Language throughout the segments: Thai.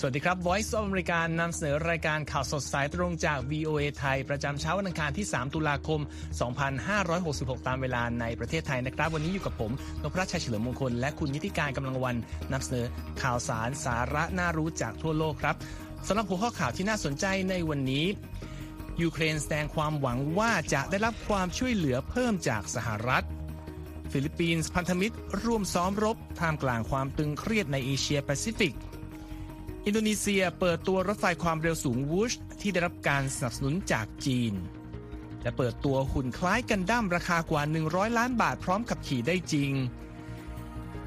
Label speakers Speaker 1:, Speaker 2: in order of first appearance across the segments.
Speaker 1: สวัสดีครับ Voice of America นำเสนอรายการข่าวสดสายตรงจาก VOA ไทย ประจำเช้าวันอังคารที่ 3 ตุลาคม 2566 ตามเวลาในประเทศไทยนะครับ วันนี้อยู่กับผมนพรัชชัยเฉลิมมงคล และคุณนิติการกำลังวันนำเสนอข่าวสารสาระน่ารู้จากทั่วโลกครับสำหรับหัวข้อข่าวที่น่าสนใจในวันนี้ยูเครนแสดงความหวังว่าจะได้รับความช่วยเหลือเพิ่มจากสหรัฐ ฟิลิปปินส์พันธมิตรร่วมซ้อมรบท่ามกลางความตึงเครียดในเอเชียแปซิฟิก อินโดนีเซียเปิดตัวรถไฟความเร็วสูง Whoosh ที่ได้รับการสนับสนุนจากจีน และเปิดตัวหุ่นคล้ายกันดั้มราคากว่า 100 ล้านบาทพร้อมขับขี่ได้จริง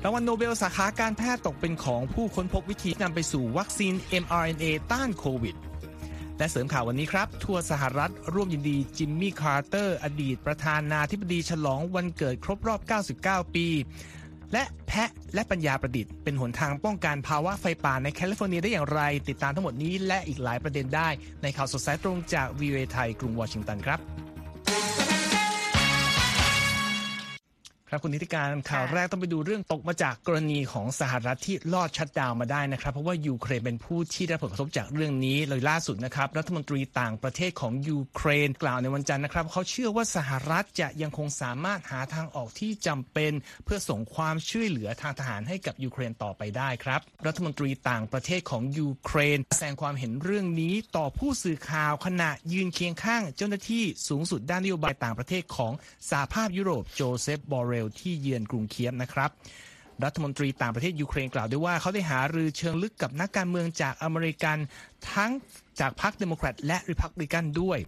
Speaker 1: รางวัลโนเบลสาขาการแพทย์ตกเป็นของผู้ค้นพบวิธีนำไปสู่วัคซีน mRNA ต้านโควิด และเสริมข่าววันนี้ครับ ทั่วสหรัฐร่วมยินดีจิมมี่คาร์เตอร์ อดีตประธานาธิบดีฉลองวันเกิดครบรอบ 99 ปี และแพะและปัญญาประดิษฐ์เป็นหนทางป้องกันภาวะไฟป่าในแคลิฟอร์เนียได้อย่างไร ติดตามทั้งหมดนี้และอีกหลายประเด็นได้ในข่าวสดสายตรงจากวีเอไทยกรุงวอชิงตันครับ ครับคุณนิติการข่าวแรกต้องไปดูเรื่องตกมาจากกรณีของสหรัฐที่ลอดชัดดาวมาได้นะครับ เพราะว่ายูเครนเป็นผู้ที่ได้ผลกระทบจากเรื่องนี้เลยล่าสุดนะครับ รัฐมนตรีต่างประเทศของยูเครนกล่าวในวันจันทร์นะครับ เขาเชื่อว่าสหรัฐจะยังคงสามารถหาทางออกที่จำเป็น เพื่อส่งความช่วยเหลือทางทหารให้กับยูเครนต่อไปได้ครับ รัฐมนตรีต่างประเทศของยูเครน แสดงความเห็นเรื่องนี้ต่อผู้สื่อข่าวขณะยืนเคียงข้าง เจ้าหน้าที่สูงสุดด้านนโยบายต่างประเทศของสหภาพยุโรปโจเซฟบอเรลที่เยือนกรุงเคียฟนะครับรัฐมนตรีต่างประเทศยูเครนกล่าวด้วยว่าเขาได้หารือเชิงลึกกับนักการเมืองจากอเมริกันทั้งจากพรรคเดโมแครตและริพับลิกันด้วย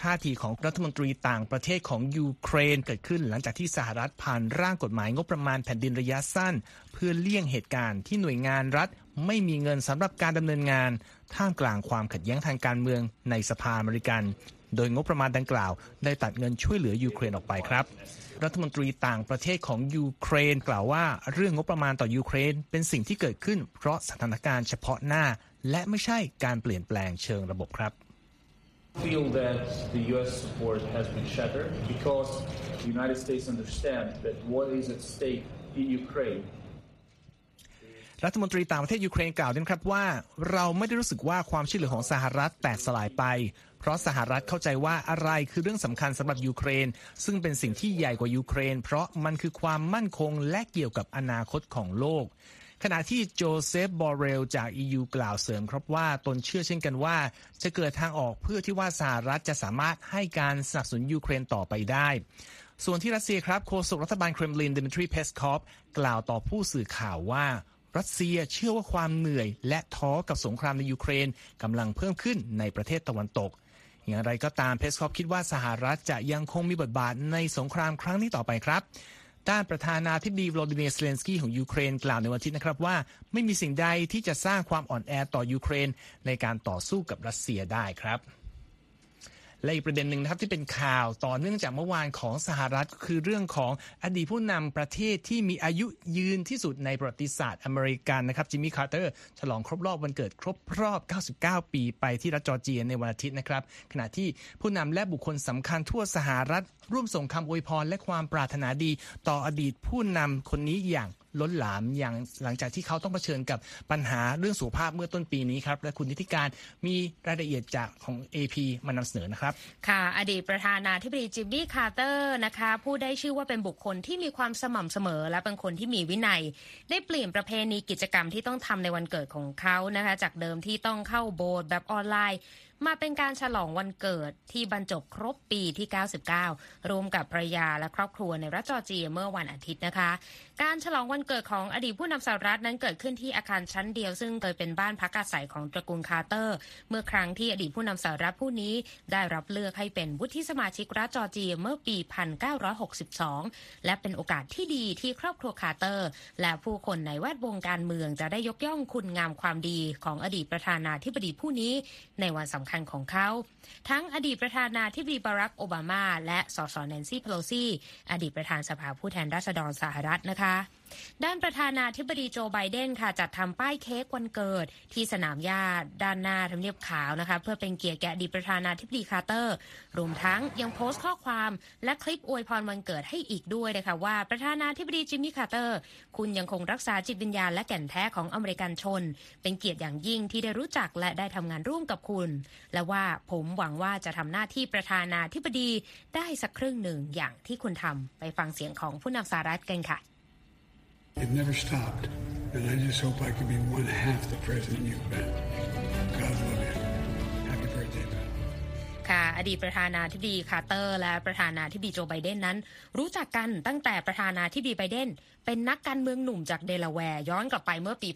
Speaker 1: ท่าทีของรัฐมนตรีต่างประเทศของยูเครนเกิดขึ้นหลังจากที่สหรัฐผ่านร่างกฎหมายงบประมาณแผ่นดินระยะสั้น เพื่อเลี่ยงเหตุการณ์ที่หน่วยงานรัฐไม่มีเงินสำหรับการดำเนินงาน ท่ามกลางความขัดแย้งทางการเมืองในสภาอเมริกัน โดยงบประมาณดังกล่าว ได้ตัดเงินช่วยเหลือยูเครนออกไปครับ รัฐมนตรีต่างประเทศของยูเครน กล่าวว่าเรื่องงบประมาณต่อยูเครน เป็นสิ่งที่เกิดขึ้น เพราะสถานการณ์เฉพาะหน้า และไม่ใช่การเปลี่ยนแปลงเชิงระบบครับ
Speaker 2: feel that the U.S. support has been shattered because the United States understand that what is at stake in Ukraine
Speaker 1: รัฐมนตรีต่างประเทศยูเครนกล่าวด้วยครับว่า เราไม่ได้รู้สึกว่าความช่วยเหลือของสหรัฐแตกสลายไป เพราะสหรัฐเข้าใจว่าอะไรคือเรื่องสำคัญสำหรับยูเครน ซึ่งเป็นสิ่งที่ใหญ่กว่ายูเครน เพราะมันคือความมั่นคงและเกี่ยวกับอนาคตของโลกขณะที่โจเซฟ บอเรล จาก EU กล่าวเสริมครับว่าตนเชื่อเช่นกันว่า จะเกิดทางออกเพื่อที่ว่าสหรัฐจะสามารถให้การสนับสนุนยูเครนต่อไปได้ ส่วนที่รัสเซียครับโฆษกรัฐบาลเครมลินดมิทรีเพสคอฟกล่าวต่อผู้สื่อข่าวว่า รัสเซียเชื่อว่าความเหนื่อย และท้อกับสงครามในยูเครนกำลังเพิ่มขึ้นในประเทศตะวันตก อย่างไรก็ตามเพสคอฟคิดว่าสหรัฐจะยังคงมีบทบาทในสงครามครั้งนี้ต่อไปครับด้านประธานาธิบดีวลาดิเมียร์เซเลนสกี้ของยูเครนกล่าวในวันอาทิตย์นะครับว่า ไม่มีสิ่งใดที่จะสร้างความอ่อนแอต่อยูเครนในการต่อสู้กับรัสเซียได้ครับ และอีกประเด็นหนึ่งนะครับที่เป็นข่าวต่อเนื่องจากเมื่อวานของสหรัฐคือเรื่องของอดีตผู้นำประเทศที่มีอายุยืนที่สุดในประวัติศาสตร์อเมริกันนะครับจิมมี่คาร์เตอร์ฉลองครบรอบวันเกิดครบรอบ 99 ปีไปที่รัฐจอร์เจียในวันอาทิตย์นะครับขณะที่ผู้นำและบุคคลสำคัญทั่วสหรัฐร่วมส่งคำอวยพรและความปรารถนาดีต่ออดีตผู้นำคนนี้อย่างล้นหลามอย่างหลังจากที่เขาต้องเผชิญกับปัญหาเรื่องสุขภาพเมื่อต้นปีนี้ครับ และคุณนิติการมีรายละเอียดจากของ AP มานำเสนอนะครับ
Speaker 3: ค่ะ อดีตประธานาธิบดีจิมมี่คาร์เตอร์นะคะผู้ได้ชื่อว่าเป็นบุคคลที่มีความสม่ำเสมอ และเป็นคนที่มีวินัย ได้เปลี่ยนประเพณีกิจกรรมที่ต้องทำในวันเกิดของเขานะคะ จากเดิมที่ต้องเข้าโบสถ์แบบออนไลน์ มาเป็นการฉลองวันเกิดที่บรรจบครบปีที่ 99 ร่วมกับภรรยาและครอบครัวในรัฐจอร์เจียเมื่อวันอาทิตย์นะคะ การฉลองวันเกิดของอดีตผู้นำสหรัฐนั้นเกิดขึ้นที่อาคารชั้นเดียว ซึ่งเคยเป็นบ้านพักอาศัยของตระกูลคาร์เตอร์ เมื่อครั้งที่อดีตผู้นำสหรัฐผู้นี้ ได้รับเลือกให้เป็นวุฒิสมาชิกรัฐจอร์เจียเมื่อปี 1962 และเป็นโอกาสที่ดีที่ครอบครัวคาร์เตอร์ และผู้คนในแวดวงการเมืองจะได้ยกย่องคุณงามความดีของอดีตประธานาธิบดีผู้นี้ในวันสำคัญของเขา ทั้งอดีตประธานาธิบดีบารักโอบามา และสสแนนซี่เพโลซีอดีตประธานสภาผู้แทนราษฎรสหรัฐนะคะ ด้านประธานาธิบดีโจไบเดนค่ะจัดทำป้ายเค้กวันเกิดที่สนามหญ้าด้านหน้าทำเนียบขาวนะคะเพื่อเป็นเกียรติแก่อดีตประธานาธิบดีคาร์เตอร์ รวมทั้งยังโพสต์ข้อความและคลิปอวยพรวันเกิดให้อีกด้วยนะคะว่าประธานาธิบดีจิมมี่คาร์เตอร์ คุณยังคงรักษาจิตวิญญาณและแก่นแท้ของอเมริกันชน เป็นเกียรติอย่างยิ่งที่ได้รู้จักและได้ทำงานร่วมกับคุณ และว่าผมหวังว่าจะทำหน้าที่ประธานาธิบดีได้สักครึ่งหนึ่งอย่างที่คุณทำไปฟังเสียงของผู้นำสหรัฐกันค่ะ
Speaker 4: It never stopped, and I just hope I can be one half the president you've been. God love you. Happy birthday, pal.
Speaker 3: ค่ะอดีตประธานาธิบดีคาร์เตอร์ และประธานาธิบดีโจไบเดนนั้น รู้จักกันตั้งแต่ประธานาธิบดีไบเดนเป็นนักการเมืองหนุ่มจากเดลาแวร์ย้อนกลับไปเมื่อปี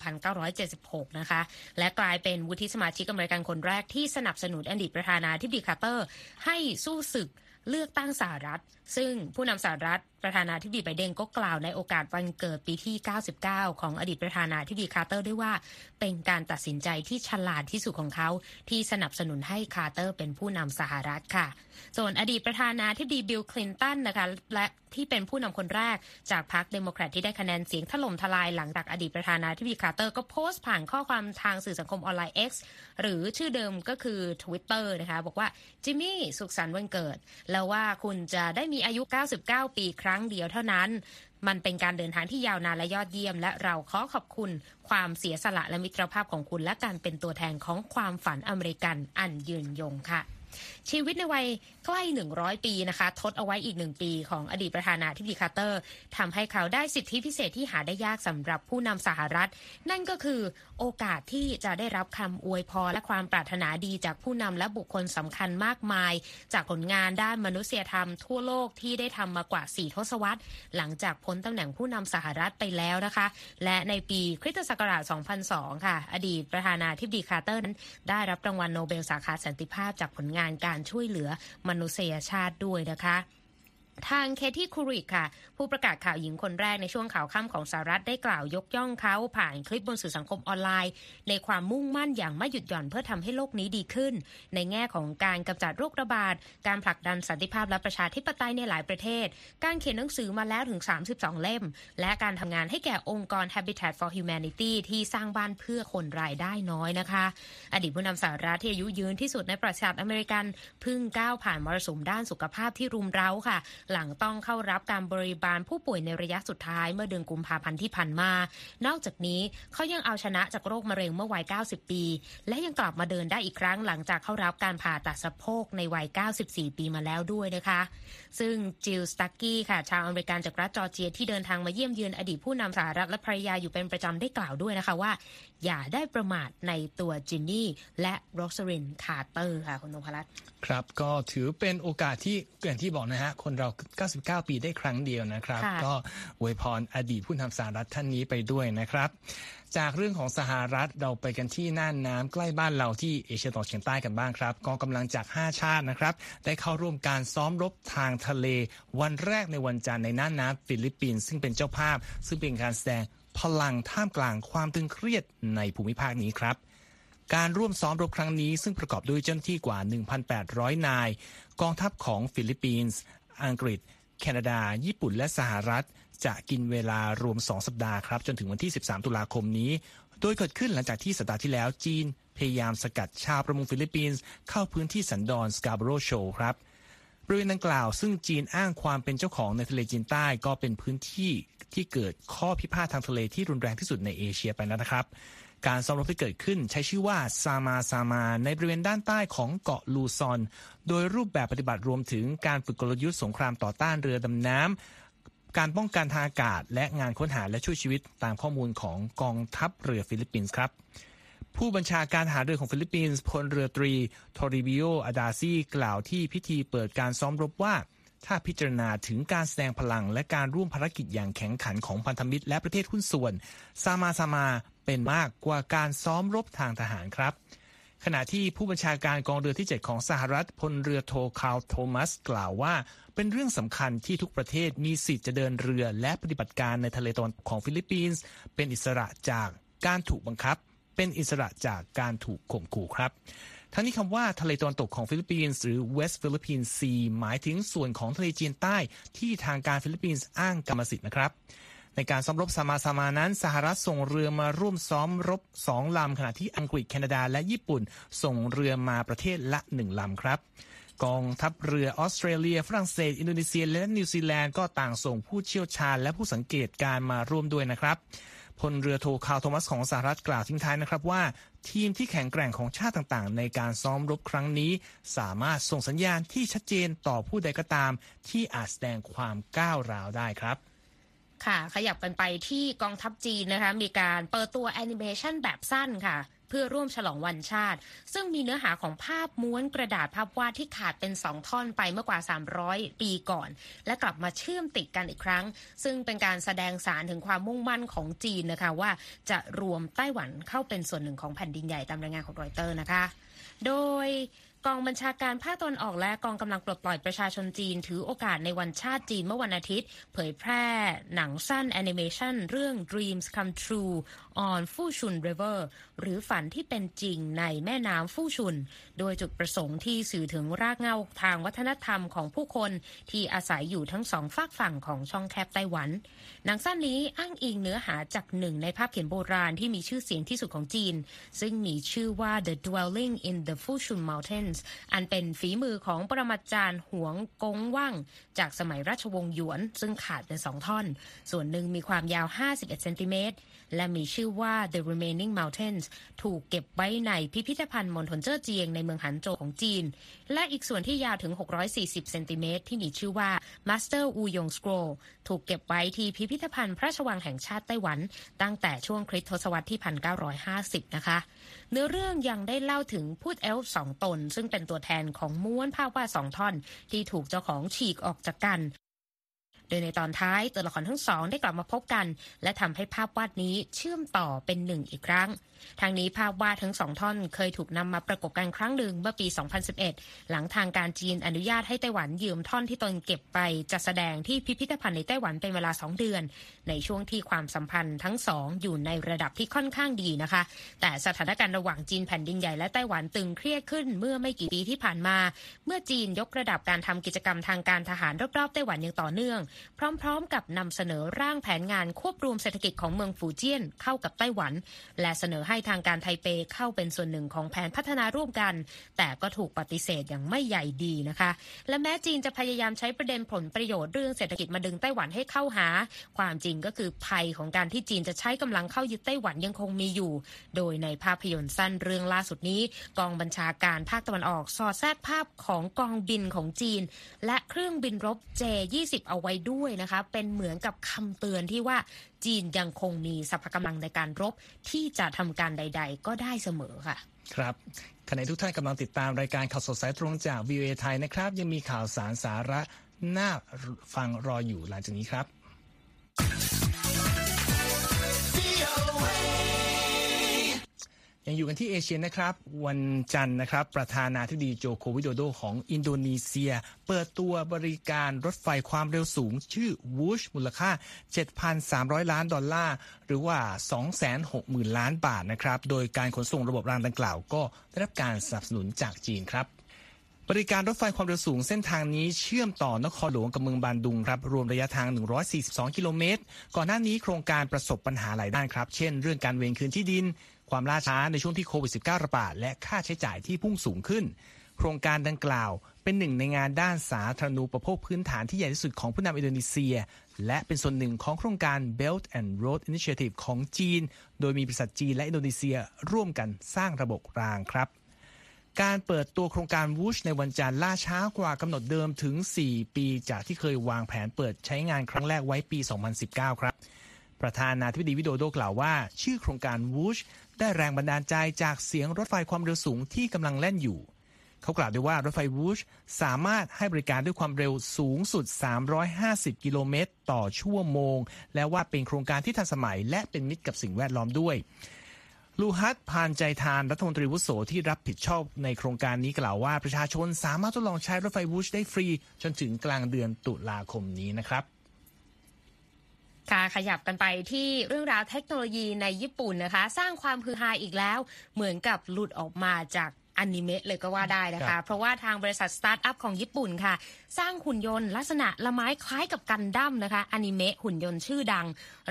Speaker 3: 1976 นะคะ และกลายเป็นวุฒิสมาชิกอเมริกันคนแรกที่สนับสนุนอดีตประธานาธิบดีคาร์เตอร์ ให้สู้ศึกเลือกตั้งสหรัฐ ซึ่งผู้นำสหรัฐ ประธานาธิบดีไบเดนก็กล่าวในโอกาสวันเกิดปีที่ 99 ของอดีตประธานาธิบดีคาร์เตอร์ด้วยว่า เป็นการตัดสินใจที่ฉลาดที่สุดของเขาที่สนับสนุนให้คาร์เตอร์เป็นผู้นำสหรัฐค่ะ ส่วนอดีตประธานาธิบดีบิลคลินตันนะคะและที่เป็นผู้นำคนแรกจากพรรคเดโมแครตที่ได้คะแนนเสียงถล่มทลายหลังจากอดีตประธานาธิบดีคาร์เตอร์ก็โพสต์ผ่านข้อความทางสื่อสังคมออนไลน์ X หรือชื่อเดิมก็คือ Twitter นะคะบอกว่าจิมมี่สุขสันต์วันเกิด แล้วว่าคุณจะได้มีอายุ 99 ปีครั้้งเดียวเท่านั้น มันเป็นการเดินทางที่ยาวนานและยอดเยี่ยม และเราขอขอบคุณความเสียสละและมิตรภาพของคุณ และการเป็นตัวแทนของความฝันอเมริกันอันยืนยงค่ะ ชีวิตในวัยใกล้ 100 ปีนะคะ ทดเอาไว้อีกหนึ่งปีของอดีตประธานาธิบดีคาร์เตอร์ทำให้เขาได้สิทธิพิเศษที่หาได้ยากสำหรับผู้นำสหรัฐ นั่นก็คือโอกาสที่จะได้รับคำอวยพรและความปรารถนาดีจากผู้นำและบุคคลสำคัญมากมาย จากผลงานด้านมนุษยธรรมทั่วโลกที่ได้ทำมากว่า 4 ทศวรรษ หลังจากพ้นตำแหน่งผู้นำสหรัฐไปแล้วนะคะ และในปีคริสตศักราช 2002 ค่ะ อดีตประธานาธิบดีคาร์เตอร์นั้นได้รับรางวัลโนเบลสาขาสันติภาพจากผลงานการช่วยเหลือมนุษยชาติด้วยนะคะ ทางเคที่คูริกค่ะ ผู้ประกาศข่าวหญิงคนแรกในช่วงข่าวค่ำของสหรัฐได้กล่าวยกย่องเขาผ่านคลิปบนสื่อสังคมออนไลน์ ในความมุ่งมั่นอย่างไม่หยุดหย่อนเพื่อทำให้โลกนี้ดีขึ้น ในแง่ของการกำจัดโรคระบาด การผลักดันสันติภาพและประชาธิปไตยในหลายประเทศ การเขียนหนังสือมาแล้วถึง 32 เล่ม และการทำงานให้แก่องค์กร Habitat for Humanity ที่สร้างบ้านเพื่อคนรายได้น้อยนะคะ อดีตผู้นำสหรัฐที่อายุยืนที่สุดในประชาชาติอเมริกันเพิ่งก้าวผ่านมรสุมด้านสุขภาพที่รุมเร้าค่ะหลังต้องเข้ารับการบริบาลผู้ป่วยในระยะสุดท้ายเมื่อเดือนกุมภาพันธ์ที่ผ่านมา นอกจากนี้เขายังเอาชนะจากโรคมะเร็งเมื่อวัย 90 ปี และยังกลับมาเดินได้อีกครั้งหลังจากเข้ารับการผ่าตัดสะโพกในวัย 94 ปีมาแล้วด้วยนะคะ ซึ่งจิลสตักกี้ค่ะ ชาวอเมริกันจากรัฐจอร์เจียที่เดินทางมาเยี่ยมเยือนอดีตผู้นำสหรัฐและภรรยาอยู่เป็นประจำได้กล่าวด้วยนะคะว่า อย่าได้ประมาทในตัวจิมมี่และโรสลินคาร์เตอร์ค่ะคุณนพรัตน์
Speaker 1: ครับก็ถือเป็นโอกาสที่อย่างที่บอกนะฮะคนเรา99 ปีได้ครั้งเดียวนะครับ
Speaker 3: ค่ะ
Speaker 1: ก็อวยพรอดีตผู้นำสหรัฐท่านนี้ไปด้วยนะครับ จากเรื่องของสหรัฐเราไปกันที่น่านน้ำใกล้บ้านเราที่เอเชียตะวันออกเฉียงใต้กันบ้างครับกองกำลังจาก 5 ชาตินะครับ ได้เข้าร่วมการซ้อมรบทางทะเล วันแรกในวันจันทร์ในน่านน้ำฟิลิปปินส์ซึ่งเป็นเจ้าภาพ ซึ่งเป็นการแสดงพลังท่ามกลางความตึงเครียดในภูมิภาคนี้ครับการร่วมซ้อมรบครั้งนี้ซึ่งประกอบด้วยเจ้าหน้าที่กว่า 1,800 นาย กองทัพของฟิลิปปินส์ อังกฤษ แคนาดา ญี่ปุ่นและสหรัฐ จะกินเวลารวม 2 สัปดาห์ครับ จนถึงวันที่ 13 ตุลาคมนี้ โดยเกิดขึ้นหลังจากที่สัปดาห์ที่แล้วจีน พยายามสกัดชาวประมงฟิลิปปินส์เข้าพื้นที่สันดอนสกา b โรโชครับบริเวณดังกล่าวซึ่งจีนอ้างความเป็นเจ้าของในทะเลจีนใต้ก็เป็นพื้นที่ที่เกิดข้อพิพาททางทะเลที่รุนแรงที่สุดในเอเชียไปแล้วนะครับ การซ้อมรบที่เกิดขึ้นใช้ชื่อว่าซามาซามา ในบริเวณด้านใต้ของเกาะลูซอน โดยรูปแบบปฏิบัติรวมถึงการฝึกกลยุทธ์สงครามต่อต้านเรือดำน้ำการป้องกันทางอากาศ และงานค้นหาและช่วยชีวิตตามข้อมูลของกองทัพเรือฟิลิปปินส์ครับผู้บัญชาการทหารเรือของฟิลิปปินส์พลเรือตรีทอริบิโออาดาซีกล่าวที่พิธีเปิดการซ้อมรบว่า ถ้าพิจารณาถึงการแสดงพลังและการร่วมภารกิจอย่างแข็งขันของพันธมิตรและประเทศหุ้นส่วน ซามาซามา เป็นมากกว่าการซ้อมรบทางทหารครับ ขณะที่ผู้บัญชาการกองเรือที่ 7 ของสหรัฐพลเรือโทคาร์ลโทมัสกล่าวว่า เป็นเรื่องสำคัญที่ทุกประเทศมีสิทธิ์จะเดินเรือและปฏิบัติการในทะเลตะวันตกของฟิลิปปินส์เป็นอิสระจากการถูกบังคับ เป็นอิสระจากการถูกข่มขู่ครับทั้งนี้คำว่าทะเลตะวันตกของฟิลิปปินส์หรือ West Philippine Sea หมายถึงส่วนของทะเลจีนใต้ที่ทางการฟิลิปปินส์อ้างกรรมสิทธิ์นะครับ ในการซ้อมรบซามาซามานั้น สหรัฐส่งเรือมาร่วมซ้อมรบสองลำขณะที่อังกฤษแคนาดาและญี่ปุ่น ส่งเรือมาประเทศละหนึ่งลำครับกองทัพเรือออสเตรเลีย ฝรั่งเศส อินโดนีเซีย และนิวซีแลนด์ก็ต่างส่งผู้เชี่ยวชาญและผู้สังเกตการณ์มาร่วมด้วยนะครับพลเรือโทคาร์ลโทมัสของสหรัฐกล่าวทิ้งท้ายนะครับว่า ทีมที่แข็งแกร่งของชาติต่างๆ ในการซ้อมรบครั้งนี้ สามารถส่งสัญญาณที่ชัดเจนต่อผู้ใดก็ตาม ที่อาจแสดงความก้าวร้าวได้ครับ
Speaker 3: ค่ะ ขยับกันไปที่กองทัพจีนนะคะ มีการเปิดตัวแอนิเมชันแบบสั้นค่ะเพื่อร่วมฉลองวันชาติ ซึ่งมีเนื้อหาของภาพม้วนกระดาษภาพวาดที่ขาดเป็นสองท่อนไปเมื่อกว่า 300 ปีก่อน และกลับมาเชื่อมติดกันอีกครั้ง ซึ่งเป็นการแสดงสารถึงความมุ่งมั่นของจีนนะคะ ว่าจะรวมไต้หวันเข้าเป็นส่วนหนึ่งของแผ่นดินใหญ่ตามรายงานของรอยเตอร์นะคะ โดย กองบัญชาการภาคตะวันออกและกองกำลังปลดปล่อยประชาชนจีน ถือโอกาสในวันชาติจีนเมื่อวันอาทิตย์ เผยแพร่หนังสั้นแอนิเมชันเรื่อง Dreams Come True on Fushun River หรือฝันที่เป็นจริงในแม่น้ำฟู่ชุน โดยจุดประสงค์ที่สื่อถึงรากเหง้าทางวัฒนธรรมของผู้คนที่อาศัยอยู่ทั้งสองฝากฝั่งของช่องแคบไต้หวัน หนังสั้นนี้อ้างอิงเนื้อหาจากหนึ่งในภาพเขียนโบราณที่มีชื่อเสียงที่สุดของจีน ซึ่งมีชื่อว่า The Dwelling in the Fushun Mountains อันเป็นฝีมือของปรมาจารย์หวงกงว่างจากสมัยราชวงศ์หยวน ซึ่งขาดเป็นสองท่อน ส่วนหนึ่งมีความยาว 51 เซนติเมตร และมีชื่อว่า The Remaining Mountains ถูกเก็บไว้ในพิพิธภัณฑ์มณฑลเจ้อเจียงในเมืองหันโจวของจีน และอีกส่วนที่ยาวถึง 640 เซนติเมตรที่มีชื่อว่า Master Wu Yong Scroll ถูกเก็บไว้ที่พิพิธภัณฑ์พระราชวังแห่งชาติไต้หวัน ตั้งแต่ช่วงคริสตศตวรรษที่ 1950 นะคะเนื้อเรื่องยังได้เล่าถึงพูดเอลฟ์สองตน ซึ่งเป็นตัวแทนของม้วนภาพวาดสองท่อน ที่ถูกเจ้าของฉีกออกจากกัน โดยในตอนท้ายตัวละครทั้งสองได้กลับมาพบกัน และทำให้ภาพวาดนี้เชื่อมต่อเป็นหนึ่งอีกครั้ง ทางนี้ภาพวาดทั้งสองท่อนเคยถูกนำมาประกบกันครั้งหนึ่งเมื่อปี 2011 หลังทางการจีนอนุญาตให้ไต้หวันยืมท่อนที่ตนเก็บไปจัดแสดงที่พิพิธภัณฑ์ในไต้หวันเป็นเวลา 2 เดือน ในช่วงที่ความสัมพันธ์ทั้งสองอยู่ในระดับที่ค่อนข้างดีนะคะ แต่สถานการณ์ระหว่างจีนแผ่นดินใหญ่และไต้หวันตึงเครียดขึ้นเมื่อไม่กี่ปีที่ผ่านมา เมื่อจีนยกระดับการทำกิจกรรมทางการทหารรอบๆไต้หวันอย่างต่อเนื่องพร้อมๆ กับนำเสนอร่างแผนงานควบรวมเศรษฐกิจของเมืองฟูเจี้ยนเข้ากับไต้หวัน และเสนอให้ทางการไทเปเข้าเป็นส่วนหนึ่งของแผนพัฒนาร่วมกัน แต่ก็ถูกปฏิเสธอย่างไม่ใหญ่ดีนะคะ และแม้จีนจะพยายามใช้ประเด็นผลประโยชน์เรื่องเศรษฐกิจมาดึงไต้หวันให้เข้าหา ความจริงก็คือภัยของการที่จีนจะใช้กำลังเข้ายึดไต้หวันยังคงมีอยู่ โดยในภาพยนตร์สั้นเรื่องล่าสุดนี้ กองบัญชาการภาคตะวันออกสอดแทรกภาพของกองบินของจีน และเครื่องบินรบ J20 เอาไว้ด้วยนะคะ เป็นเหมือนกับคำเตือนที่ว่าจีนยังคงมีสรรพกำลังในการรบที่จะทำการใด ๆ ก็ได้เสมอค่ะ
Speaker 1: ครับขณะทุกท่านกำลังติดตามรายการข่าวสดสายตรงจาก VOA ไทยนะครับ ยังมีข่าวสารสาระน่าฟังรออยู่หลังจากนี้ครับ ยังอยู่กันที่เอเชียนะครับ วันจันทร์นะครับ ประธานาธิบดีโจโควิโดโดของอินโดนีเซีย เปิดตัวบริการรถไฟความเร็วสูง ชื่อวูชมูลค่า 7,300 ล้านดอลลาร์ หรือว่า 260,000 ล้านบาทนะครับ โดยการขนส่งระบบรางดังกล่าวก็ได้รับการสนับสนุนจากจีนครับบริการรถไฟความเร็วสูงเส้นทางนี้เชื่อมต่อนครหลวงกับเมืองบานดุงครับรวมระยะทาง 142 กิโลเมตร ก่อนหน้านี้โครงการประสบปัญหาหลายด้านครับ เช่น เรื่องการเวรคืนที่ดิน ความล่าช้าในช่วงที่โควิด -19 ระบาดและค่าใช้จ่ายที่พุ่งสูงขึ้น โครงการดังกล่าว เป็นหนึ่งในงานด้านสาธารณูปโภคพื้นฐานที่ใหญ่ที่สุดของผู้นำอินโดนีเซีย และเป็นส่วนหนึ่งของโครงการ Belt and Road Initiative ของจีน โดยมีบริษัทจีนและอินโดนีเซียร่วมกันสร้างระบบรางครับการเปิดตัวโครงการวูชในวันจันทร์ล่าช้ากว่ากำหนดเดิมถึง 4 ปีจากที่เคยวางแผนเปิดใช้งานครั้งแรกไว้ปี 2019 ครับ ประธานาธิบดีวิโดโดกล่าวว่า ชื่อโครงการวูช ได้แรงบันดาลใจจากเสียงรถไฟความเร็วสูงที่กำลังแล่นอยู่ เขากล่าวด้วยว่ารถไฟวูชสามารถให้บริการด้วยความเร็วสูงสุด 350 กิโลเมตร ต่อชั่วโมง และว่าเป็นโครงการที่ทันสมัย และเป็นมิตรกับสิ่งแวดล้อมด้วยลูฮัตพานใจทานรัฐมนตรีวุโสที่รับผิดชอบในโครงการนี้กล่าวว่าประชาชนสามารถทดลองใช้รถไฟวูชได้ฟรี จนถึงกลางเดือนตุลาคมนี้นะครับ
Speaker 3: ค่ะขยับกันไปที่เรื่องราวเทคโนโลยีในญี่ปุ่นนะคะ สร้างความฮือฮาอีกแล้ว เหมือนกับหลุดออกมาจาก อนิเมะเลยก็ว่าได้นะ
Speaker 1: ครั
Speaker 3: คะ
Speaker 1: บ
Speaker 3: เพราะว่าทางบริษัทสตาร์ทอัพของญี่ปุ่นค่ะ สร้างหุ่นยนต์ลักษณะละไม้คล้ายกับกันดั้มนะคะอนิเมะหุ่นยนต์ชื่อดัง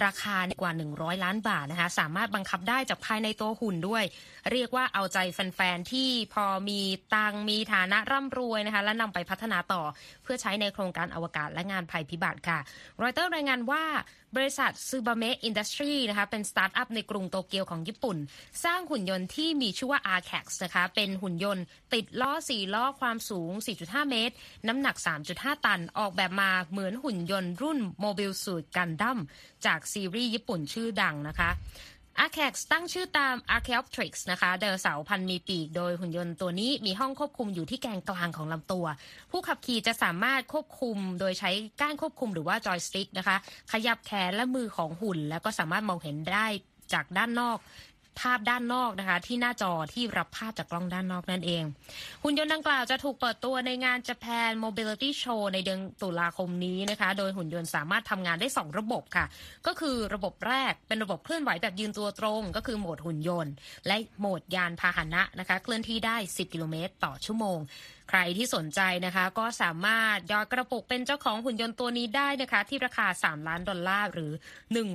Speaker 3: ราคากว่า 100 ล้านบาทนะคะ สามารถบังคับได้จากภายในตัวหุ่นด้วย เรียกว่าเอาใจแฟนๆ ที่พอมีตังค์มีฐานะร่ำรวยนะคะ และนำไปพัฒนาต่อเพื่อใช้ในโครงการอวกาศและงานภัยพิบัติค่ะ รอยเตอร์รายงานว่าบริษัทซูบาเมะ Industry นะคะเป็นสตาร์ทอัพในกรุงโตเกียวของญี่ปุ่น สร้างหุ่นยนต์ที่มีชื่อว่า ARCHAX นะคะเป็นหุ่นยนต์ ติดล้อ4ล้อความสูง 4.5 เมตร น้ำหนัก 3.5 ตันออกแบบมาเหมือนหุ่นยนต์รุ่น Mobile Suit Gundam จากซีรีส์ญี่ปุ่นชื่อดังนะคะ a r c a x ตั้งชื่อตาม Archaeopteryx นะคะไดโนเสาร์พันมีปีกโดยหุ่นยนต์ตัวนี้มีห้องควบคุมอยู่ที่แกนกลางของลำตัว ผู้ขับขี่จะสามารถควบคุมโดยใช้ก้านควบคุมหรือว่าจอยสติ๊กนะคะ ขยับแขนและมือของหุ่น แล้วก็สามารถมองเห็นได้จากด้านนอก ภาพด้านนอกนะคะ ที่หน้าจอที่รับภาพจากกล้องด้านนอกนั่นเอง หุ่นยนต์ดังกล่าวจะถูกเปิดตัวในงาน Japan Mobility Show ในเดือนตุลาคมนี้นะคะ โดยหุ่นยนต์สามารถทำงานได้ 2 ระบบค่ะ ก็คือระบบแรกเป็นระบบเคลื่อนไหวแบบยืนตัวตรง ก็คือโหมดหุ่นยนต์ และโหมดยานพาหนะนะคะ เคลื่อนที่ได้ 10 กิโลเมตร ต่อชั่วโมง ใครที่สนใจนะคะก็สามารถหยอดกระปุกเป็นเจ้าของหุ่นยนต์ตัวนี้ได้นะคะ ที่ราคา 3 ล้านดอลลาร์หรือ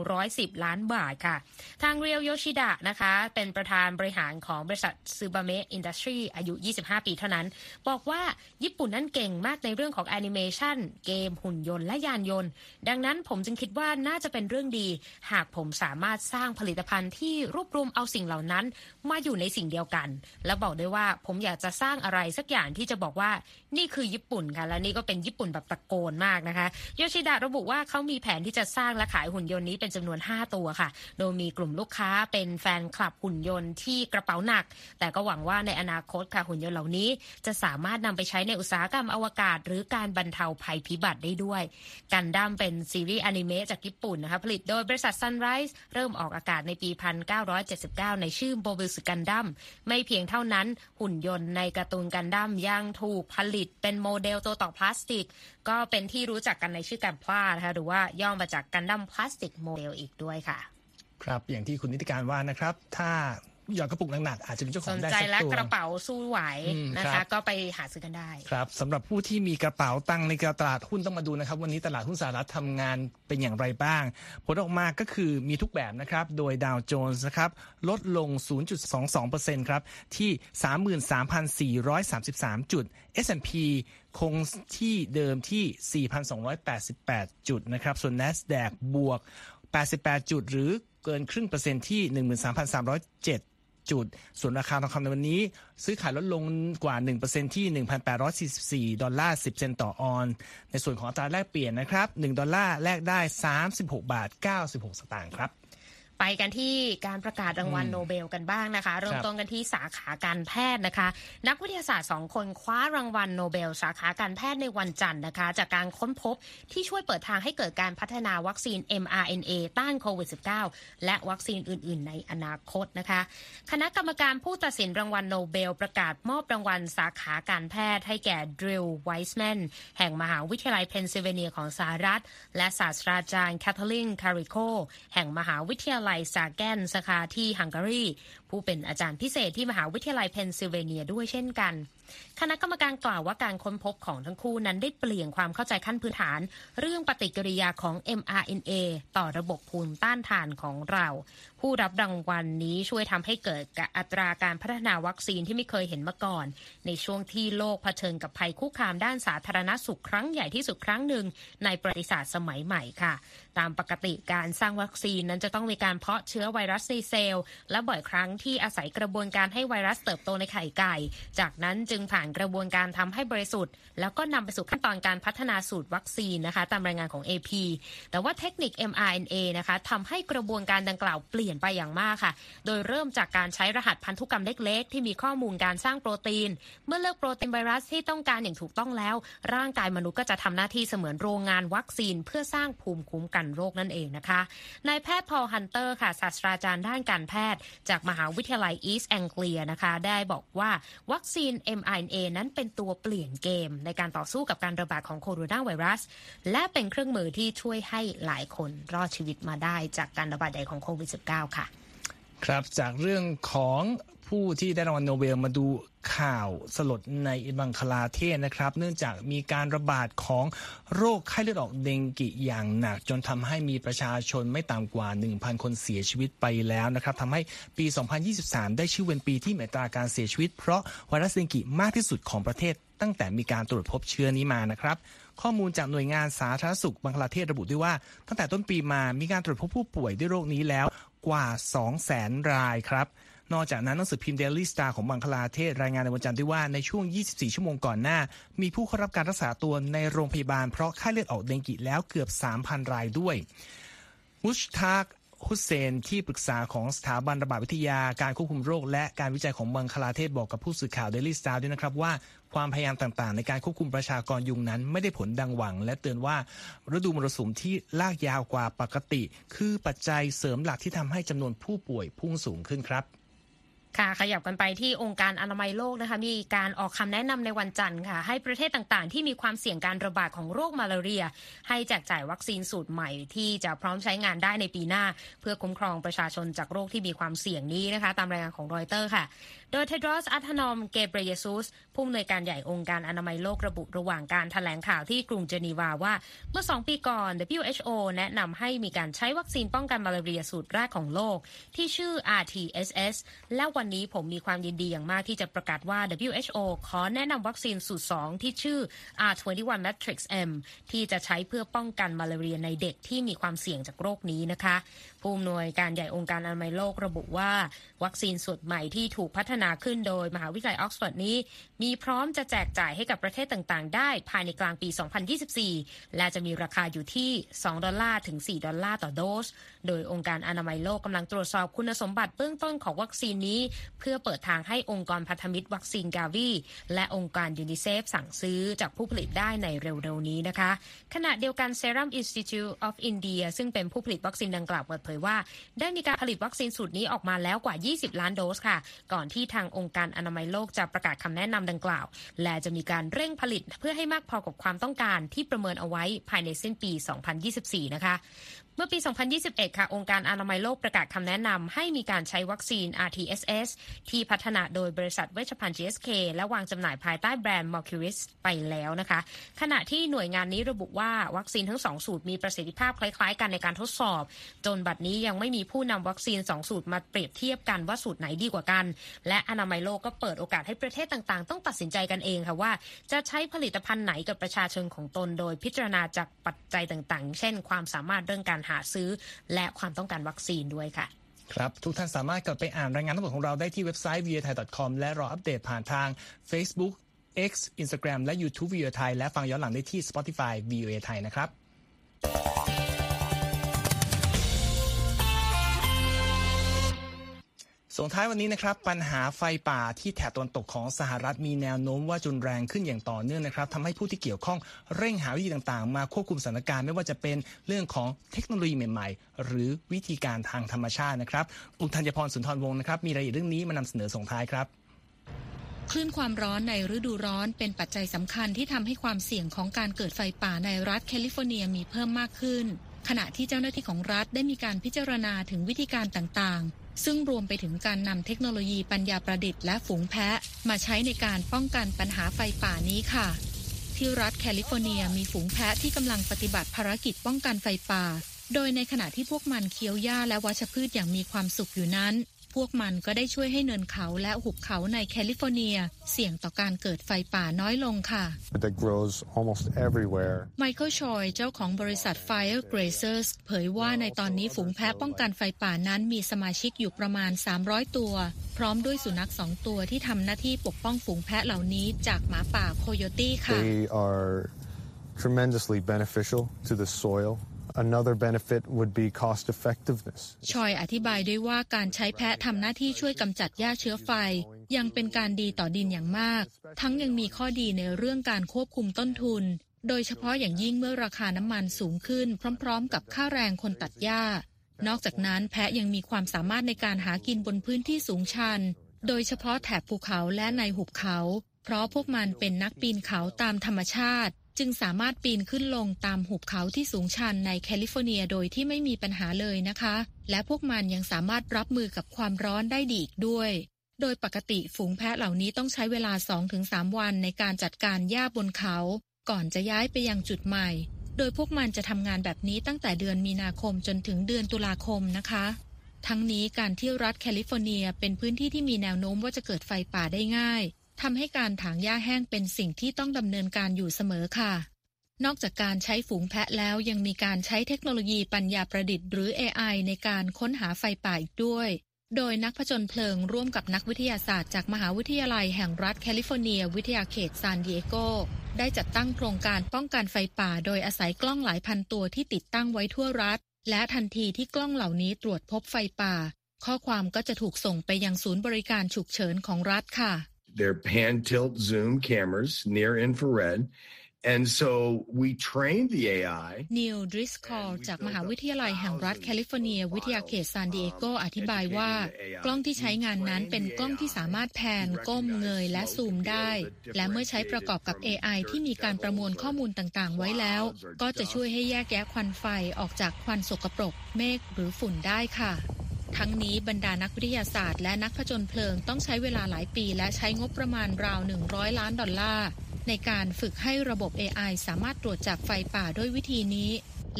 Speaker 3: 110 ล้านบาทค่ะ ทางเรียวโยชิดะนะคะ เป็นประธานบริหารของบริษัทซูบาเมะ Industry อายุ 25 ปีเท่านั้น บอกว่าญี่ปุ่นนั้นเก่งมากในเรื่องของแอนิเมชันเกมหุ่นยนต์และยานยนต์ ดังนั้นผมจึงคิดว่าน่าจะเป็นเรื่องดี หากผมสามารถสร้างผลิตภัณฑ์ที่รวบรวมเอาสิ่งเหล่านั้น มาอยู่ในสิ่งเดียวกัน และบอกด้วยว่าผมอยากจะสร้างอะไรสักอย่างที่จะบอกว่านี่คือญี่ปุ่นค่ะและนี่ก็เป็นญี่ปุ่นแบบตะโกนมากนะคะ โยชิดะระบุว่าเขามีแผนที่จะสร้างและขายหุ่นยนต์นี้เป็นจำนวน 5 ตัวค่ะ โดยมีกลุ่มลูกค้าเป็นแฟนคลับหุ่นยนต์ที่กระเป๋าหนัก แต่ก็หวังว่าในอนาคตค่ะหุ่นยนต์เหล่านี้ จะสามารถนำไปใช้ในอุตสาหกรรมอวกาศ หรือการบรรเทาภัยพิบัติได้ด้วยกันดั้มเป็นซีรีส์อนิเมะจากญี่ปุ่นนะคะผลิตโดยบริษัท Sunrise เริ่มออกอากาศในปี 1979 ในชื่อ Mobile Suit Gundam ไม่เพียงเท่านั้นหุ่นยนต์ในการ์ตูนกันดั้มยังถูกผลิตเป็นโมเดลตัวต่อพลาสติก ก็เป็นที่รู้จักกันในชื่อกันพลานะคะหรือว่าย่อมาจาก Gundam plastic model อีกด้วยค่ะ
Speaker 1: ครับอย่างที่คุณนิติการว่านะครับ ถ้า หยอดกระปุกหนักๆอาจจะเป็นเจ้าข
Speaker 3: ส
Speaker 1: อง
Speaker 3: น
Speaker 1: ได้
Speaker 3: ใจ
Speaker 1: สัก
Speaker 3: และ
Speaker 1: ตัว
Speaker 3: กระเป๋าสู้ไหว
Speaker 1: อืม
Speaker 3: นะ
Speaker 1: ครั
Speaker 3: คะ
Speaker 1: บ
Speaker 3: ก็ไปหาซื้อกันได้
Speaker 1: ครับสำหรับผู้ที่มีกระเป๋าตังค์ในตลาดหุ้นต้องมาดูนะครับ วันนี้ตลาดหุ้นสหรัฐทำงานเป็นอย่างไรบ้าง ผลออกมาก็คือมีทุกแบบนะครับ โดยดาวโจนส์นะครับลดลง 0.22%ครับที่ 33,433 จุด S&P คงที่เดิมที่ 4,288 จุดนะครับ ส่วน NASDAQ บวก 88 จุดหรือเกินครึ่งเปอร์เซ็นต์ที่ 13,307 จุด ส่วนราคาทองคำในวันนี้ ซื้อขายลดลงกว่า 1%ที่ 1,844 ดอลลาร์ 10 เซนต์ต่อออนซ์ ในส่วนของอัตราแลกเปลี่ยนนะครับ 1 ดอลลาร์แลกได้ 36 บาท 96 สตางค์ครับ
Speaker 3: ไปกันที่การประกาศรางวัลโนเบลกันบ้างนะคะ เริ่มต้นกันที่สาขาการแพทย์นะคะ นักวิทยาศาสตร์สองคนคว้ารางวัลโนเบล สาขาการแพทย์ในวันจันทร์นะคะ จากการค้นพบที่ช่วยเปิดทางให้เกิดการพัฒนาวัคซีน mRNA ต้านโควิด -19 และวัคซีนอื่น ๆ ในอนาคตนะคะ คณะกรรมการผู้ตัดสินรางวัลโนเบล ประกาศมอบรางวัลสาขาการแพทย์ให้แก่ดรูว์ ไวส์แมนแห่งมหาวิทยาลัยเพนซิลเวเนียของสหรัฐ และศาสตราจารย์แคทเธอรีนคาริโคแห่งมหาวิทยาลัยสาแกนสาขาที่ฮังการี ผู้เป็นอาจารย์พิเศษที่มหาวิทยาลัยเพนซิลเวเนียด้วยเช่นกัน คณะกรรมการกล่าวว่าการค้นพบของทั้งคู่นั้นได้เปลี่ยนความเข้าใจขั้นพื้นฐาน เรื่องปฏิกิริยาของ mRNA ต่อระบบภูมิต้านทานของเรา ผู้รับรางวัลนนี้ช่วยทำให้เกิดอัตราการพัฒนาวัคซีนที่ไม่เคยเห็นมาก่อน ในช่วงที่โลกเผชิญกับภัยคุกคามด้านสาธารณสุขครั้งใหญ่ที่สุดครั้งหนึ่งในประวัติศาสตร์สมัยใหม่ค่ะ ตามปกติการสร้างวัคซีนนั้นจะต้องมีการเพาะเชื้อไวรัสในเซลล์และบ่อยครั้งที่อาศัยกระบวนการให้ไวรัสเติบโตในไข่ไก่ จากนั้นจึงผ่านกระบวนการทำให้บริสุทธิ์ แล้วก็นำไปสู่ขั้นตอนการพัฒนาสูตรวัคซีนนะคะตามรายงานของ AP แต่ว่าเทคนิค mRNA นะคะทำให้กระบวนการดังกล่าวเปลี่ยนไปอย่างมากค่ะ โดยเริ่มจากการใช้รหัสพันธุกรรมเล็กๆ ที่มีข้อมูลการสร้างโปรตีน เมื่อเลือกโปรตีนไวรัสที่ต้องการอย่างถูกต้องแล้ว ร่างกายมนุษย์ก็จะทำหน้าที่เสมือนโรงงานวัคซีน เพื่อสร้างภูมิคุ้มกันโรคนั่นเองนะคะนายแพทย์พอลฮันเตอร์ค่ะศาสตราจารย์ด้านการแพทย์ จากมหาวิทยาลัยอีสแองเลียนะคะได้บอกว่าวัคซีน mRNA นั้นเป็นตัวเปลี่ยนเกม ในการต่อสู้กับการระบาดของโคโรนาไวรัส และเป็นเครื่องมือที่ช่วยให้หลายคนรอดชีวิตมาได้จากการระบาดใหญ่ของโควิด -19 ค่ะ
Speaker 1: ครับจากเรื่องของ ผู้ที่ได้รางวัลโนเบลมาดูข่าวสลดในบังคลาเทศนะครับ เนื่องจากมีการระบาดของโรคไข้เลือดออกเดงกิอย่างหนัก จนทำให้มีประชาชนไม่ต่ำกว่า 1,000 คนเสียชีวิตไปแล้วนะครับทำให้ปี 2023 ได้ชื่อเป็นปีที่มีอัตราการเสียชีวิต เพราะไวรัสเดงกิมากที่สุดของประเทศ ตั้งแต่มีการตรวจพบเชื้อนี้มานะครับข้อมูลจากหน่วยงานสาธารณสุขบังคลาเทศระบุด้วยว่า ตั้งแต่ต้นปีมามีการตรวจพบผู้ป่วยด้วยโรคนี้แล้วกว่า 200,000 รายครับ นอกจากนั้นหนังสือพิมพ์เดลี่สตาร์ของบังคลาเทศรายงานในวันจันทร์ด้วยว่าในช่วง 24 ชั่วโมงก่อนหน้า มีผู้เข้ารับการรักษาตัวในโรงพยาบาลเพราะไข้เลือดออกเดงกิแล้วเกือบ 3,000 รายด้วยมุชทากฮุสเซนที่ปรึกษาของสถาบันระบาดวิทยาการควบคุมโรค และการวิจัยของบังคลาเทศบอกกับผู้สื่อข่าวเดลี่สตาร์ด้วยนะครับว่าความพยายามต่างๆ ในการควบคุมประชากรยุงนั้นไม่ได้ผลดังหวัง และเตือนว่าฤดูมรสุมที่ลากยาวกว่าปกติ คือปัจจัยเสริมหลักที่ทำให้จำนวนผู้ป่วยพุ่งสูงขึ้นครับ
Speaker 3: ค่ะขยับกันไปที่องค์การอนามัยโลกนะคะมีการออกคำแนะนำในวันจันทร์ค่ะ ให้ประเทศต่างๆ ที่มีความเสี่ยงการระบาดของโรคมาลาเรีย ให้แจกจ่ายวัคซีนสูตรใหม่ที่จะพร้อมใช้งานได้ในปีหน้า เพื่อคุ้มครองประชาชนจากโรคที่มีความเสี่ยงนี้นะคะ ตามรายงานของรอยเตอร์ค่ะ โดยเทดรอสอัธนอมเกเบรเยซุส ผู้อำนวยการใหญ่องค์การอนามัยโลกระบุระหว่างการแถลงข่าวที่กรุงเจนีวาว่า เมื่อ 2 ปีก่อน WHO แนะนำให้มีการใช้วัคซีนป้องกันมาลาเรียสูตรแรกของโลก ที่ชื่อ RTSS และวันนี้ผมมีความยินดีอย่างมากที่จะประกาศว่า WHO ขอแนะนำวัคซีนสูตร 2 ที่ชื่อ R21 Matrix M ที่จะใช้เพื่อป้องกันมาลาเรียในเด็กที่มีความเสี่ยงจากโรคนี้นะคะผู้อำนวยการใหญ่องค์การอนามัยโลกระบุว่า วัคซีนสูตรใหม่ที่ถูกพัฒนาขึ้นโดยมหาวิทยาลัยออกซฟอร์ดนี้ มีพร้อมจะแจกจ่ายให้กับประเทศต่างๆ ได้ภายในกลางปี 2024 และจะมีราคาอยู่ที่ 2 ดอลลาร์ถึง 4 ดอลลาร์ต่อโดส โดยองค์การอนามัยโลกกำลังตรวจสอบคุณสมบัติเบื้องต้นของวัคซีนนี้ เพื่อเปิดทางให้องค์กรพันธมิตรวัคซีนกาวีและองค์การยูนิเซฟสั่งซื้อจากผู้ผลิตได้ในเร็วๆนี้นะคะ ขณะเดียวกัน Serum Institute of India ซึ่งเป็นผู้ผลิตวัคซีนดังกล่าวเปิดเผยว่า ได้มีการผลิตวัคซีนสูตรนี้ออกมาแล้วกว่า 20 ล้านโดสค่ะ ก่อนที่ทางองค์การอนามัยโลกจะประกาศคำแนะนำดังกล่าว และจะมีการเร่งผลิตเพื่อให้มากพอกับความต้องการที่ประเมินเอาไว้ภายในสิ้นปี 2024 นะคะเมื่อปี 2021 ค่ะ องค์การอนามัยโลกประกาศคำแนะนำให้มีการใช้วัคซีน RTSS ที่พัฒนาโดยบริษัทเวชภัณฑ์ GSK และวางจำหน่ายภายใต้แบรนด์ Mercuris ไปแล้วนะคะ ขณะที่หน่วยงานนี้ระบุว่าวัคซีนทั้ง2สูตรมีประสิทธิภาพคล้ายๆ กันในการทดสอบ จนบัดนี้ยังไม่มีผู้นำวัคซีน2สูตรมาเปรียบเทียบกันว่าสูตรไหนดีกว่ากัน และอนามัยโลกก็เปิดโอกาสให้ประเทศต่างๆ ต้องตัดสินใจกันเองค่ะว่า จะใช้ผลิตภัณฑ์ไหนกับประชาชนของตน โดยพิจารณาจากปัจจัยต่างๆ เช่น ความสามารถเรื่องการหาซื้อ และความต้องการวัคซีนด้วยค่ะ
Speaker 1: ครับ ทุกท่านสามารถกลับไปอ่านรายงานทั้งหมดของเราได้ที่เว็บไซต์ v i a t h a i com และรออัปเดตผ่านทาง Facebook X Instagram และ YouTube v i a t h a i และฟังย้อนหลังได้ที่ Spotify via Thai นะครับ ส่งท้ายวันนี้นะครับปัญหาไฟป่าที่แถบตะวันตกของสหรัฐมีแนวโน้มว่าจุนแรงขึ้นอย่างต่อเนื่องนะครับทำให้ผู้ที่เกี่ยวข้องเร่งหาวิธีต่างๆ มาควบคุมสถานการณ์ไม่ว่าจะเป็นเรื่องของเทคโนโลยีใหม่ ๆ หรือวิธีการทางธรรมชาตินะครับอุทัญพรสุนทรวงศ์นะครับมีรายละเอียดเรื่องนี้มานำเสนอส่งท้ายครับ
Speaker 5: คลื่นความร้อนในฤดูร้อนเป็นปัจจัยสำคัญที่ทำให้ความเสี่ยงของการเกิดไฟป่าในรัฐแคลิฟอร์เนียมีเพิ่มมากขึ้น ขณะที่เจ้าหน้าที่ของรัฐได้มีการพิจารณาถึงวิธีการต่างๆ ซึ่งรวมไปถึงการนำเทคโนโลยีปัญญาประดิษฐ์และฝูงแพะ มาใช้ในการป้องกันปัญหาไฟป่านี้ค่ะ ที่รัฐแคลิฟอร์เนียมีฝูงแพะที่กำลังปฏิบัติภารกิจป้องกันไฟป่า โดยในขณะที่พวกมันเคี้ยวหญ้าและวัชพืชอย่างมีความสุขอยู่นั้น พวกมันก็ได้ช่วยให้เนินเขาและหุบเขาในแคลิฟอร์เนีย เสี่ยงต่อการเกิดไฟป่าน้อยลงค่ะ
Speaker 6: that grows almost everywhere.
Speaker 5: ไมเคิลชอย เจ้าของบริษัท Fire Grazers เผยว่าในตอนนี้ฝูงแพะป้องกันไฟป่านั้นมีสมาชิกอยู่ประมาณ 300 ตัว พร้อมด้วยสุนัขสองตัวที่ทำหน้าที่ปกป้องฝูงแพะเหล่านี้จากหมาป่าโคโยตี้ค่ะ
Speaker 6: They are tremendously beneficial to the soil. Another benefit would be cost effectiveness.
Speaker 5: ชอยอธิบายด้วยว่าการใช้แพะทำหน้าที่ช่วยกำจัดหญ้าเชื้อไฟ ยังเป็นการดีต่อดินอย่างมาก ทั้งยังมีข้อดีในเรื่องการควบคุมต้นทุน โดยเฉพาะอย่างยิ่งเมื่อราคาน้ำมันสูงขึ้น พร้อมๆ กับค่าแรงคนตัดหญ้า นอกจากนั้นแพะยังมีความสามารถในการหากินบนพื้นที่สูงชัน โดยเฉพาะแถบภูเขาและในหุบเขา เพราะพวกมันเป็นนักปีนเขาตามธรรมชาติ จึงสามารถปีนขึ้นลงตามหุบเขาที่สูงชันในแคลิฟอร์เนียโดยที่ไม่มีปัญหาเลยนะคะ และพวกมันยังสามารถรับมือกับความร้อนได้ดีอีกด้วย โดยปกติฝูงแพะเหล่านี้ต้องใช้เวลา 2-3 วันในการจัดการหญ้าบนเขา ก่อนจะย้ายไปยังจุดใหม่ โดยพวกมันจะทำงานแบบนี้ตั้งแต่เดือนมีนาคมจนถึงเดือนตุลาคมนะคะทั้งนี้การที่รัฐแคลิฟอร์เนียเป็นพื้นที่ที่มีแนวโน้มว่าจะเกิดไฟป่าได้ง่าย ทำให้การถางหญ้าแห้งเป็นสิ่งที่ต้องดำเนินการอยู่เสมอค่ะ นอกจากการใช้ฝูงแพะแล้วยังมีการใช้เทคโนโลยีปัญญาประดิษฐ์หรือ AI ในการค้นหาไฟป่าอีกด้วย โดยนักผจญเพลิงร่วมกับนักวิทยาศาสตร์จากมหาวิทยาลัยแห่งรัฐแคลิฟอร์เนีย วิทยาเขตซานดิเอโกได้จัดตั้งโครงการป้องกันไฟป่า โดยอาศัยกล้องหลายพันตัวที่ติดตั้งไว้ทั่วรัฐ และทันทีที่กล้องเหล่านี้ตรวจพบไฟป่า ข้อความก็จะถูกส่งไปยังศูนย์บริการฉุกเฉินของรัฐค่ะ
Speaker 7: They're pan tilt zoom cameras, near infrared. And so we trained the AI.
Speaker 5: นีลดริสคอลจากมหาวิทยาลัยแห่งรัฐแคลิฟอร์เนีย วิทยาเขตซานดิเอโกอธิบายว่า กล้องที่ใช้งานนั้นเป็นกล้องที่สามารถแผนก้มเงยและซูมได้ และเมื่อใช้ประกอบกับ AI ที่มีการประมวลข้อมูลต่างๆ ไว้แล้ว ก็จะช่วยให้แยกแยะควันไฟออกจากควันสกปรก เมฆหรือฝุ่นได้ค่ะ ทั้งนี้บรรดานักวิทยาศาสตร์และนักผจญเพลิงต้องใช้เวลาหลายปี และใช้งบประมาณราว 100 ล้านดอลลาร์ ในการฝึกให้ระบบ AI สามารถตรวจจับไฟป่าด้วยวิธีนี้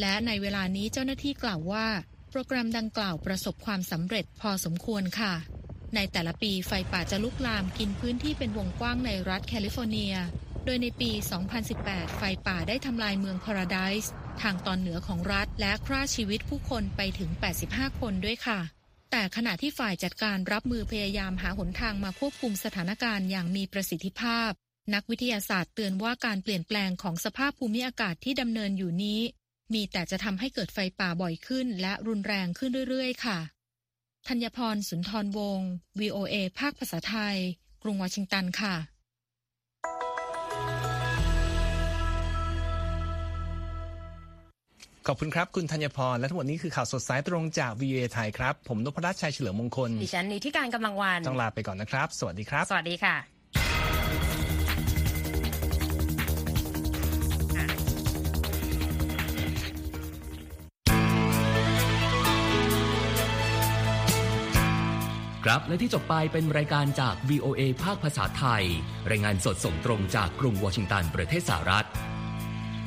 Speaker 5: และในเวลานี้เจ้าหน้าที่กล่าวว่า โปรแกรมดังกล่าวประสบความสำเร็จพอสมควรค่ะ ในแต่ละปีไฟป่าจะลุกลามกินพื้นที่เป็นวงกว้างในรัฐแคลิฟอร์เนีย โดยในปี 2018 ไฟป่าได้ทำลายเมืองพาราไดส์ทางตอนเหนือของรัฐและฆ่าชีวิตผู้คนไปถึง 85 คนด้วยค่ะ แต่ขณะที่ฝ่ายจัดการรับมือพยายามหาหนทางมาควบคุมสถานการณ์อย่างมีประสิทธิภาพ นักวิทยาศาสตร์เตือนว่าการเปลี่ยนแปลงของสภาพภูมิอากาศที่ดำเนินอยู่นี้ มีแต่จะทำให้เกิดไฟป่าบ่อยขึ้น และรุนแรงขึ้นเรื่อยๆ ค่ะธัญพรสุนทรวงศ์ VOA ภาคภาษาไทย กรุงวอชิงตันค่ะ
Speaker 1: ขอบคุณครับ คุณธัญพร และทั้งหมดนี้คือข่าวสดสายตรงจาก VOA ไทยครับ ผมนพรัตน์ชัยเฉลิมมงคล
Speaker 3: ดิฉันนิติการกำลังวัน
Speaker 1: ต้องลาไปก่อนนะครับ สวัสดีครับ
Speaker 3: สวัสดีค่ะ
Speaker 8: ครับและที่จบไปเป็นรายการจาก VOA ภาคภาษาไทย รายงานสดส่งตรงจากกรุงวอชิงตันประเทศสหรัฐ